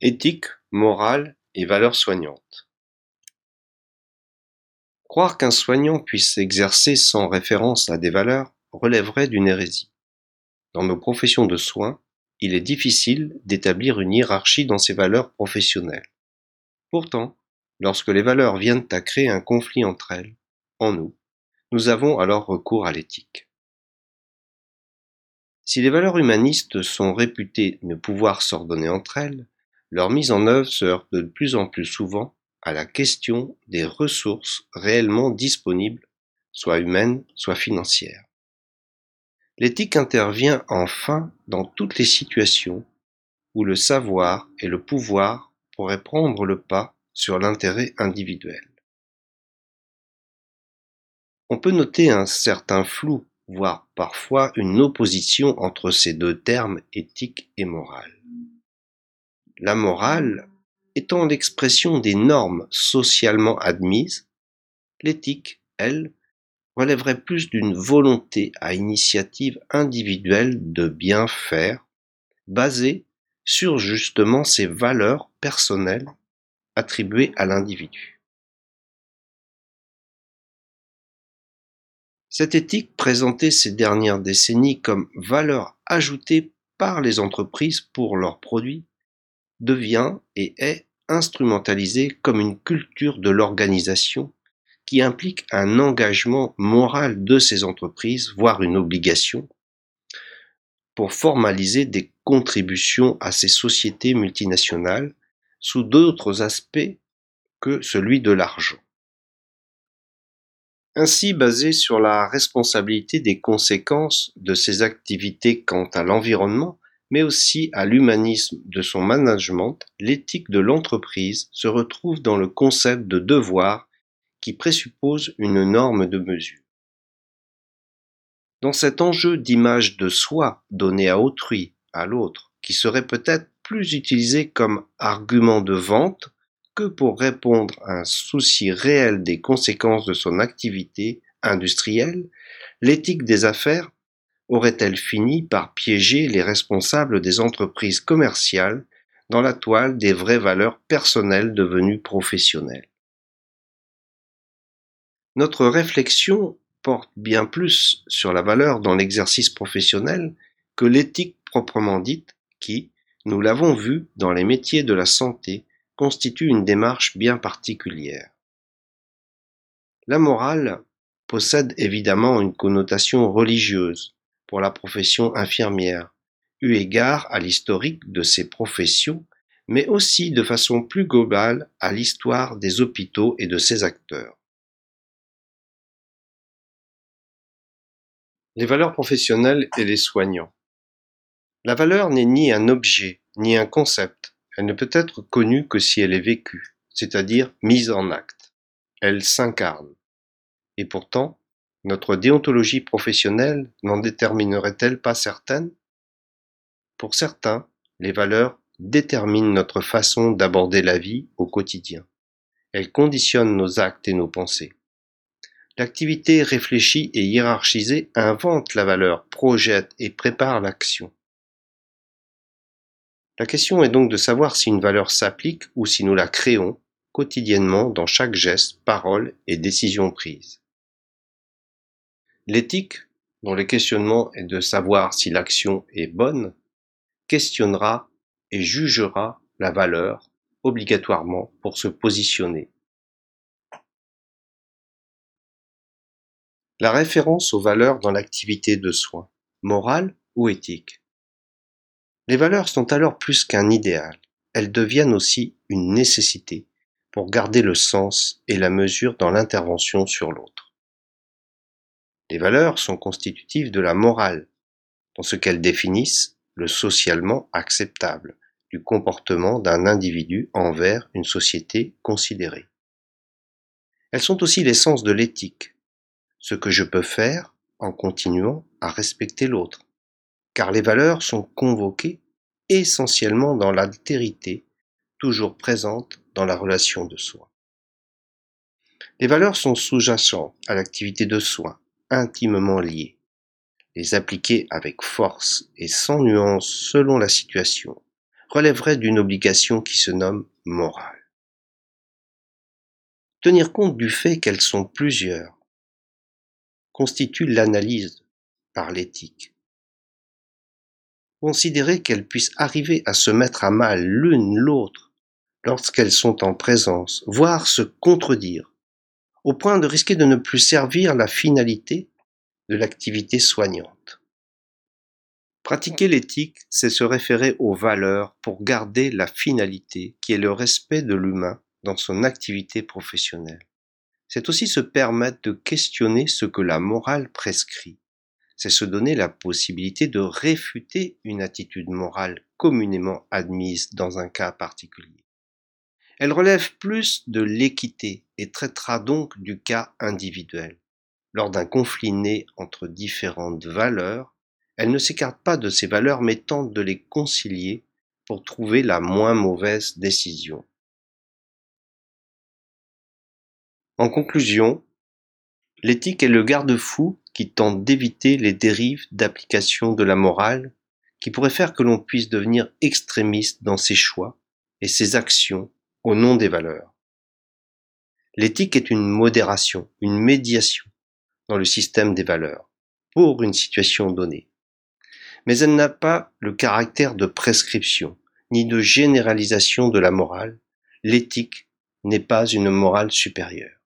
Éthique, morale et valeurs soignantes. Croire qu'un soignant puisse s'exercer sans référence à des valeurs relèverait d'une hérésie. Dans nos professions de soins, il est difficile d'établir une hiérarchie dans ces valeurs professionnelles. Pourtant, lorsque les valeurs viennent à créer un conflit entre elles, en nous, nous avons alors recours à l'éthique. Si les valeurs humanistes sont réputées ne pouvoir s'ordonner entre elles, leur mise en œuvre se heurte de plus en plus souvent à la question des ressources réellement disponibles, soit humaines, soit financières. L'éthique intervient enfin dans toutes les situations où le savoir et le pouvoir pourraient prendre le pas sur l'intérêt individuel. On peut noter un certain flou, voire parfois une opposition entre ces deux termes éthique et morale. La morale étant l'expression des normes socialement admises, l'éthique, elle, relèverait plus d'une volonté à initiative individuelle de bien faire, basée sur justement ces valeurs personnelles attribuées à l'individu. Cette éthique présentée ces dernières décennies comme valeur ajoutée par les entreprises pour leurs produits devient et est instrumentalisé comme une culture de l'organisation qui implique un engagement moral de ces entreprises, voire une obligation, pour formaliser des contributions à ces sociétés multinationales sous d'autres aspects que celui de l'argent. Ainsi basé sur la responsabilité des conséquences de ces activités quant à l'environnement, mais aussi à l'humanisme de son management, l'éthique de l'entreprise se retrouve dans le concept de devoir qui présuppose une norme de mesure. Dans cet enjeu d'image de soi donné à autrui, à l'autre, qui serait peut-être plus utilisé comme argument de vente que pour répondre à un souci réel des conséquences de son activité industrielle, l'éthique des affaires aurait-elle fini par piéger les responsables des entreprises commerciales dans la toile des vraies valeurs personnelles devenues professionnelles? Notre réflexion porte bien plus sur la valeur dans l'exercice professionnel que l'éthique proprement dite qui, nous l'avons vu dans les métiers de la santé, constitue une démarche bien particulière. La morale possède évidemment une connotation religieuse, pour la profession infirmière, eu égard à l'historique de ces professions, mais aussi de façon plus globale à l'histoire des hôpitaux et de ses acteurs. Les valeurs professionnelles et les soignants. La valeur n'est ni un objet, ni un concept. Elle ne peut être connue que si elle est vécue, c'est-à-dire mise en acte. Elle s'incarne. Et pourtant, notre déontologie professionnelle n'en déterminerait-elle pas certaines? Pour certains, les valeurs déterminent notre façon d'aborder la vie au quotidien. Elles conditionnent nos actes et nos pensées. L'activité réfléchie et hiérarchisée invente la valeur, projette et prépare l'action. La question est donc de savoir si une valeur s'applique ou si nous la créons quotidiennement dans chaque geste, parole et décision prise. L'éthique, dont le questionnement est de savoir si l'action est bonne, questionnera et jugera la valeur obligatoirement pour se positionner. La référence aux valeurs dans l'activité de soins, morale ou éthique. Les valeurs sont alors plus qu'un idéal, elles deviennent aussi une nécessité pour garder le sens et la mesure dans l'intervention sur l'autre. Les valeurs sont constitutives de la morale, dans ce qu'elles définissent le socialement acceptable du comportement d'un individu envers une société considérée. Elles sont aussi l'essence de l'éthique, ce que je peux faire en continuant à respecter l'autre, car les valeurs sont convoquées essentiellement dans l'altérité toujours présente dans la relation de soi. Les valeurs sont sous-jacentes à l'activité de soin, intimement liés. Les appliquer avec force et sans nuance selon la situation relèverait d'une obligation qui se nomme morale. Tenir compte du fait qu'elles sont plusieurs constitue l'analyse par l'éthique. Considérer qu'elles puissent arriver à se mettre à mal l'une l'autre lorsqu'elles sont en présence, voire se contredire, au point de risquer de ne plus servir la finalité de l'activité soignante. Pratiquer l'éthique, c'est se référer aux valeurs pour garder la finalité qui est le respect de l'humain dans son activité professionnelle. C'est aussi se permettre de questionner ce que la morale prescrit. C'est se donner la possibilité de réfuter une attitude morale communément admise dans un cas particulier. Elle relève plus de l'équité et traitera donc du cas individuel. Lors d'un conflit né entre différentes valeurs, elle ne s'écarte pas de ces valeurs mais tente de les concilier pour trouver la moins mauvaise décision. En conclusion, l'éthique est le garde-fou qui tente d'éviter les dérives d'application de la morale qui pourraient faire que l'on puisse devenir extrémiste dans ses choix et ses actions au nom des valeurs. L'éthique est une modération, une médiation dans le système des valeurs pour une situation donnée. Mais elle n'a pas le caractère de prescription ni de généralisation de la morale. L'éthique n'est pas une morale supérieure.